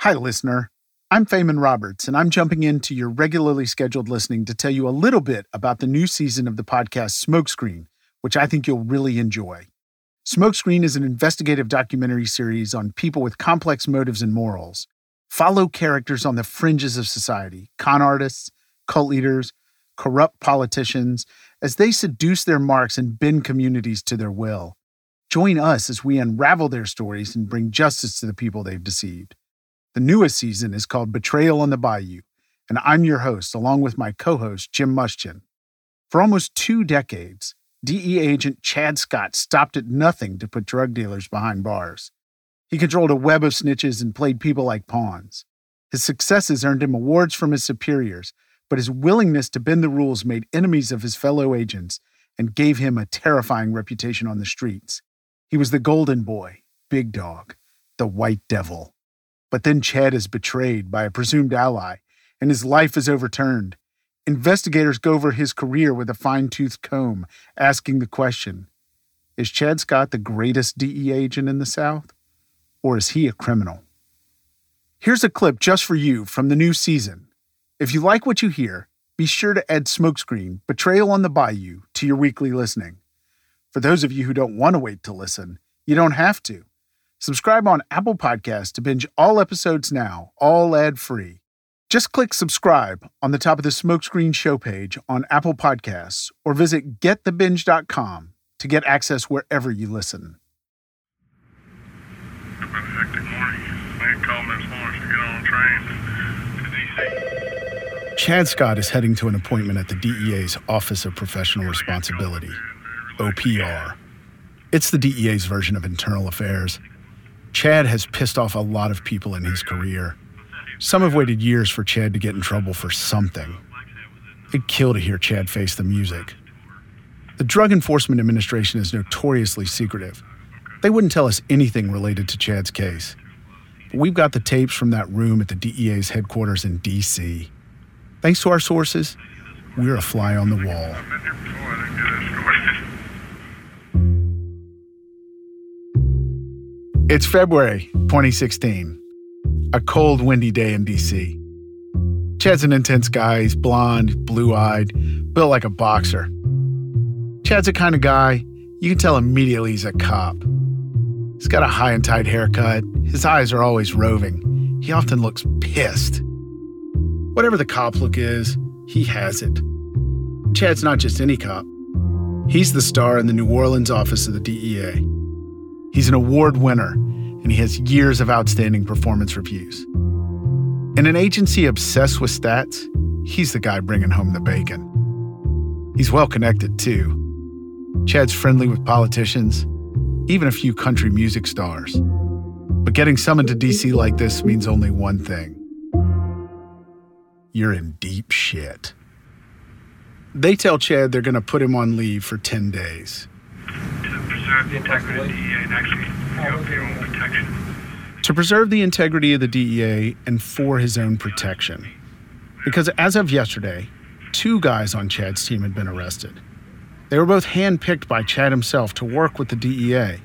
Hi, listener. I'm Feynman Roberts, and I'm jumping into your regularly scheduled listening to tell you a little bit about the new season of the podcast Smokescreen, which I think you'll really enjoy. Smokescreen is an investigative documentary series on people with complex motives and morals. Follow characters on the fringes of society con artists, cult leaders, corrupt politicians as they seduce their marks and bend communities to their will. Join us as we unravel their stories and bring justice to the people they've deceived. The newest season is called Betrayal on the Bayou, and I'm your host, along with my co host, Jim Mustian. For almost two decades, DEA agent Chad Scott stopped at nothing to put drug dealers behind bars. He controlled a web of snitches and played people like pawns. His successes earned him awards from his superiors, but his willingness to bend the rules made enemies of his fellow agents and gave him a terrifying reputation on the streets. He was the golden boy, big dog, the white devil. But then Chad is betrayed by a presumed ally, and his life is overturned. Investigators go over his career with a fine toothed comb, asking the question Is Chad Scott the greatest DEA agent in the South? Or is he a criminal? Here's a clip just for you from the new season. If you like what you hear, be sure to add Smokescreen Betrayal on the Bayou to your weekly listening. For those of you who don't want to wait to listen, you don't have to. Subscribe on Apple Podcasts to binge all episodes now, all ad free. Just click subscribe on the top of the Smokescreen show page on Apple Podcasts or visit getthebinge.com to get access wherever you listen. Chad Scott is heading to an appointment at the DEA's Office of Professional Responsibility, OPR. It's the DEA's version of internal affairs. Chad has pissed off a lot of people in his career. Some have waited years for Chad to get in trouble for something. It'd kill to hear Chad face the music. The Drug Enforcement Administration is notoriously secretive. They wouldn't tell us anything related to Chad's case. But we've got the tapes from that room at the DEA's headquarters in D.C. Thanks to our sources, we're a fly on the wall. It's February 2016, a cold, windy day in DC. Chad's an intense guy. He's blonde, blue eyed, built like a boxer. Chad's the kind of guy you can tell immediately he's a cop. He's got a high and tight haircut. His eyes are always roving. He often looks pissed. Whatever the cop look is, he has it. Chad's not just any cop. He's the star in the New Orleans office of the DEA. He's an award winner, and he has years of outstanding performance reviews. In an agency obsessed with stats, he's the guy bringing home the bacon. He's well connected, too. Chad's friendly with politicians, even a few country music stars. But getting summoned to DC like this means only one thing you're in deep shit. They tell Chad they're going to put him on leave for 10 days. To preserve the integrity of the DEA and actually help your own protection. to preserve the integrity of the DEA and for his own protection. Because as of yesterday, two guys on Chad's team had been arrested. They were both handpicked by Chad himself to work with the DEA,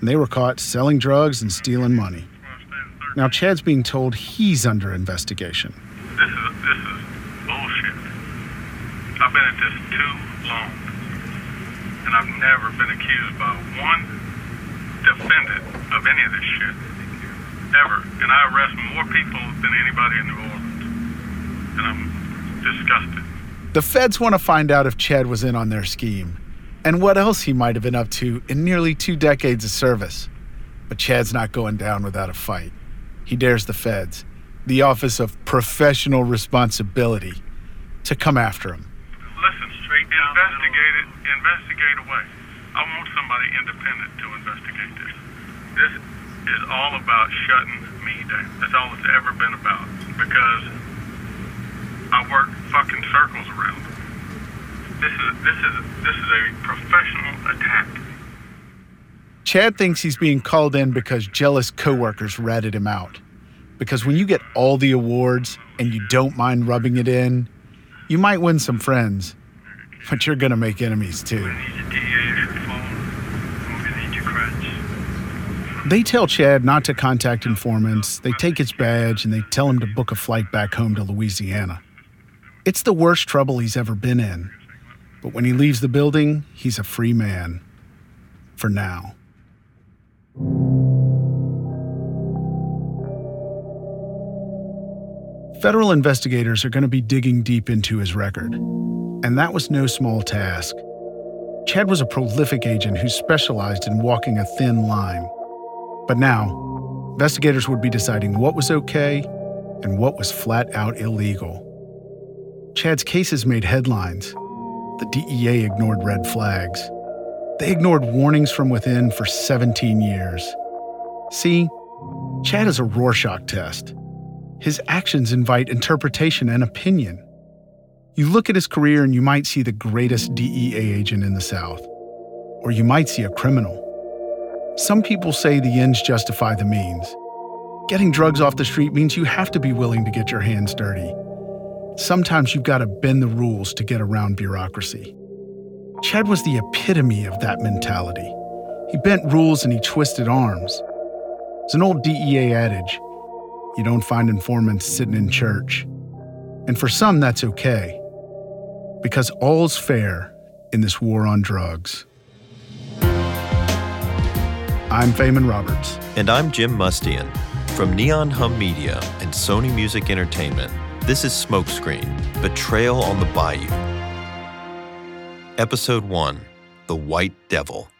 and they were caught selling drugs and stealing money. Now, Chad's being told he's under investigation. This is this is bullshit. I've been at this too long, and I've never been accused by one defendant of any of this shit ever. And I arrest more people than anybody in New Orleans, and I'm disgusted. The feds want to find out if Chad was in on their scheme and what else he might have been up to in nearly two decades of service. But Chad's not going down without a fight. He dares the feds, the Office of Professional Responsibility, to come after him. Investigate it. Investigate away. I want somebody independent to investigate this. This is all about shutting me down. That's all it's ever been about. Because I work fucking circles around. This is this is this is a professional attack. Chad thinks he's being called in because jealous coworkers ratted him out. Because when you get all the awards and you don't mind rubbing it in, you might win some friends, but you're gonna make enemies too. They tell Chad not to contact informants, they take his badge, and they tell him to book a flight back home to Louisiana. It's the worst trouble he's ever been in. But when he leaves the building, he's a free man. For now. Federal investigators are going to be digging deep into his record. And that was no small task. Chad was a prolific agent who specialized in walking a thin line. But now, investigators would be deciding what was okay and what was flat out illegal. Chad's cases made headlines. The DEA ignored red flags. They ignored warnings from within for 17 years. See, Chad is a Rorschach test. His actions invite interpretation and opinion. You look at his career and you might see the greatest DEA agent in the South, or you might see a criminal. Some people say the ends justify the means. Getting drugs off the street means you have to be willing to get your hands dirty. Sometimes you've got to bend the rules to get around bureaucracy. Chad was the epitome of that mentality. He bent rules and he twisted arms. It's an old DEA adage you don't find informants sitting in church. And for some, that's okay, because all's fair in this war on drugs. I'm Feynman Roberts. And I'm Jim Mustian. From Neon Hum Media and Sony Music Entertainment, this is Smokescreen Betrayal on the Bayou. Episode 1 The White Devil.